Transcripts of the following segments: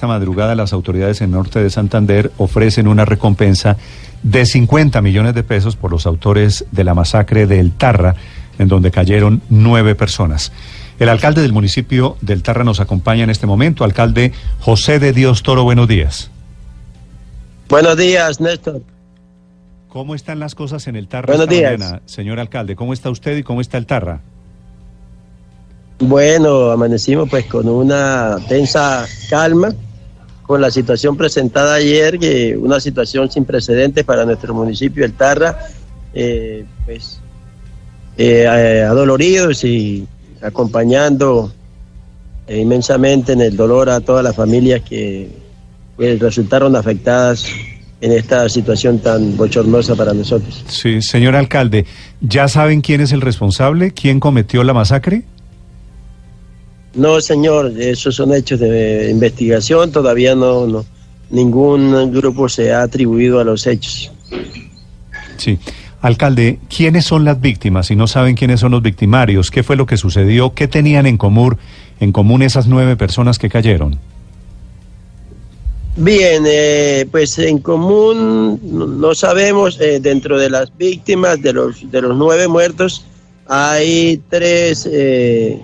esta madrugada las autoridades en norte de Santander ofrecen una recompensa de 50 millones de pesos por los autores de la masacre del Tarra, en donde cayeron nueve personas. El alcalde del municipio del Tarra nos acompaña en este momento, alcalde José de Dios Toro, buenos días. Buenos días, Néstor. ¿Cómo están las cosas en el Tarra Buenos esta días. mañana, señor alcalde? ¿Cómo está usted y cómo está el Tarra? Bueno, amanecimos pues con una tensa calma con la situación presentada ayer, una situación sin precedentes para nuestro municipio, el Tarra, eh, pues eh, eh, adoloridos y acompañando eh, inmensamente en el dolor a todas las familias que pues, resultaron afectadas en esta situación tan bochornosa para nosotros. Sí, señor alcalde, ¿ya saben quién es el responsable? ¿Quién cometió la masacre? No, señor, esos son hechos de investigación, todavía no, no ningún grupo se ha atribuido a los hechos. Sí. Alcalde, ¿quiénes son las víctimas? Si no saben quiénes son los victimarios, ¿qué fue lo que sucedió? ¿Qué tenían en común, en común esas nueve personas que cayeron? Bien, eh, pues en común no, sabemos, eh, dentro de las víctimas, de los, de los nueve muertos, hay tres eh,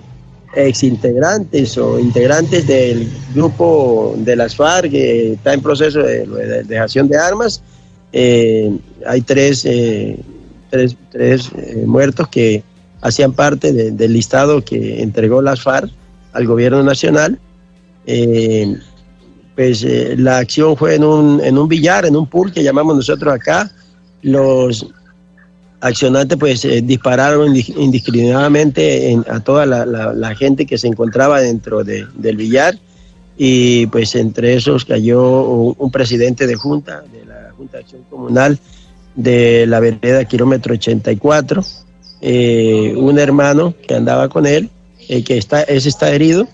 exintegrantes o integrantes del grupo de las FARC que está en proceso de, de dejación de armas. Eh, hay tres, eh, tres, tres eh, muertos que hacían parte de- del listado que entregó las FARC al gobierno nacional. Pues la acción fue en un, en un billar, en un pool que llamamos nosotros acá. Los accionantes pues eh, dispararon indi- indiscriminadamente en- a toda la, gente que se encontraba dentro de- del billar. Y pues entre esos cayó un, un presidente de junta, de la Junta de Acción Comunal de la vereda kilómetro 84, eh, un hermano que andaba con él, eh, que está, ese está herido,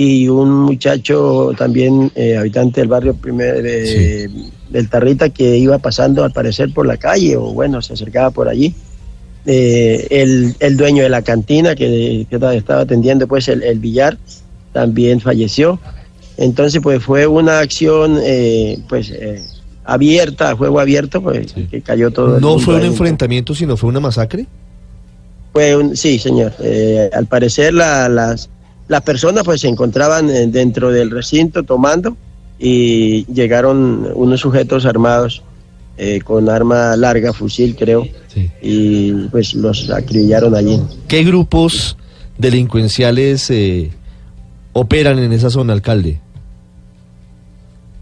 y un muchacho también eh, habitante del barrio primer, de- del Tarrita que iba pasando al parecer por la calle o bueno, se acercaba por allí. Eh, el, el dueño de la cantina que, que estaba atendiendo pues el, el billar también falleció. Entonces pues fue una acción eh, pues eh, abierta, a juego abierto, pues que cayó todo. ¿No fue un enfrentamiento, sino fue una masacre? Fue un- sí, señor. Eh, al parecer la- las, las personas pues se encontraban eh, dentro del recinto tomando y llegaron unos sujetos armados eh, con arma larga, fusil creo, Sí. y pues los acribillaron allí. ¿Qué grupos delincuenciales eh, operan en esa zona, alcalde?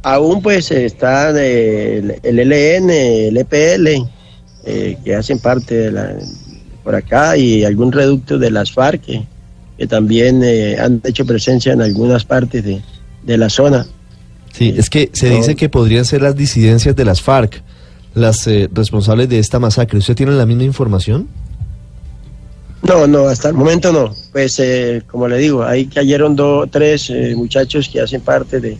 Aún pues está el, el LN, el EPL, eh, que hacen parte de la, por acá y algún reducto de las FARC que, también eh, han hecho presencia en algunas partes de, de la zona. Sí, es que se dice que podrían ser las disidencias de las FARC las eh, responsables de esta masacre. ¿Usted tiene la misma información? No, no, hasta el momento no. Pues eh, como le digo, ahí cayeron dos, tres eh, muchachos que hacen parte de,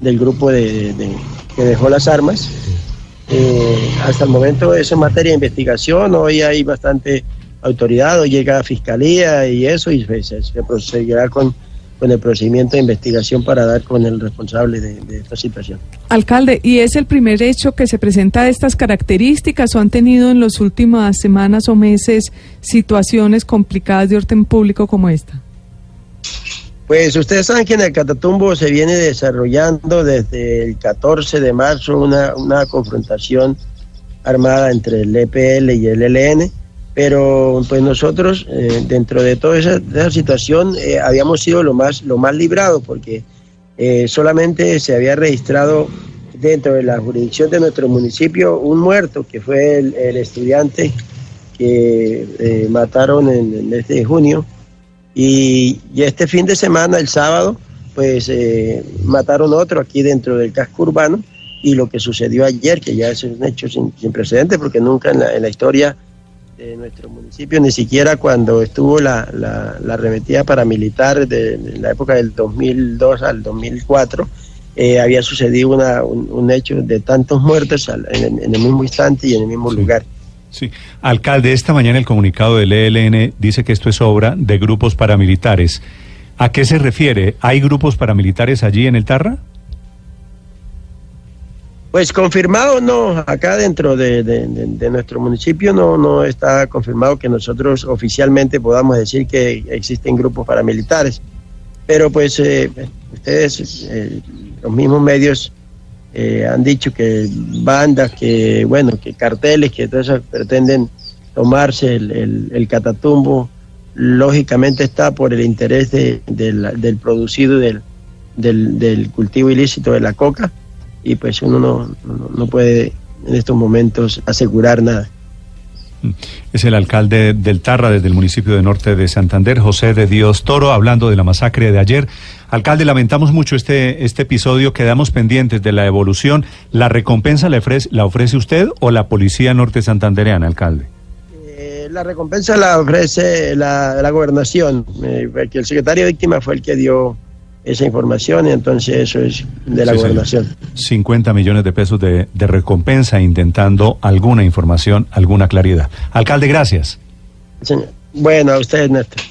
del grupo de, de- que dejó las armas. Eh, hasta el momento es materia de investigación, hoy hay bastante autoridad, hoy llega a fiscalía y eso, y se, se proseguirá con, con el procedimiento de investigación para dar con el responsable de, de esta situación. Alcalde, ¿y es el primer hecho que se presenta de estas características o han tenido en las últimas semanas o meses situaciones complicadas de orden público como esta? Pues ustedes saben que en el Catatumbo se viene desarrollando desde el 14 de marzo una, una confrontación armada entre el EPL y el ELN, pero pues nosotros eh, dentro de toda esa, situación eh, habíamos sido lo más, lo más librado porque eh, solamente se había registrado dentro de la jurisdicción de nuestro municipio un muerto que fue el, estudiante que mataron en el junio. Y, este fin de semana, el sábado, pues mataron otro aquí dentro del casco urbano y lo que sucedió ayer, que ya es un hecho sin, sin precedentes, porque nunca en la historia de nuestro municipio, ni siquiera cuando estuvo la, la, la arremetida paramilitar de, de la época del 2002 al 2004, eh, había sucedido una, un, un hecho de tantos muertos al- en, en el mismo instante y en el mismo Sí. lugar. Sí. Alcalde, esta mañana el comunicado del ELN dice que esto es obra de grupos paramilitares. ¿A qué se refiere? ¿Hay grupos paramilitares allí en el Tarra? Pues confirmado no, acá dentro de, nuestro municipio no, no está confirmado que nosotros oficialmente podamos decir que existen grupos paramilitares. Pero pues eh, ustedes, eh, los mismos medios eh, han dicho que bandas, que bueno, que carteles, que todo eso pretenden tomarse el, el- catatumbo, lógicamente está por el interés de- del, del producido del, del cultivo ilícito de la coca y pues uno no, no, no puede en estos momentos asegurar nada. Es el alcalde del Tarra desde el municipio de Norte de Santander, José de Dios Toro, hablando de la masacre de ayer. Alcalde, lamentamos mucho este, este episodio, quedamos pendientes de la evolución. ¿La recompensa la ofrece, la ofrece usted o la Policía Norte Santandereana, alcalde? Eh, la recompensa la ofrece la, la gobernación, eh, porque el secretario de víctima fue el que dio esa información y entonces eso es de la Sí, señor. gobernación. 50 millones de pesos de, de recompensa intentando alguna información, alguna claridad. Alcalde, gracias. Señor. Bueno, a ustedes, Néstor.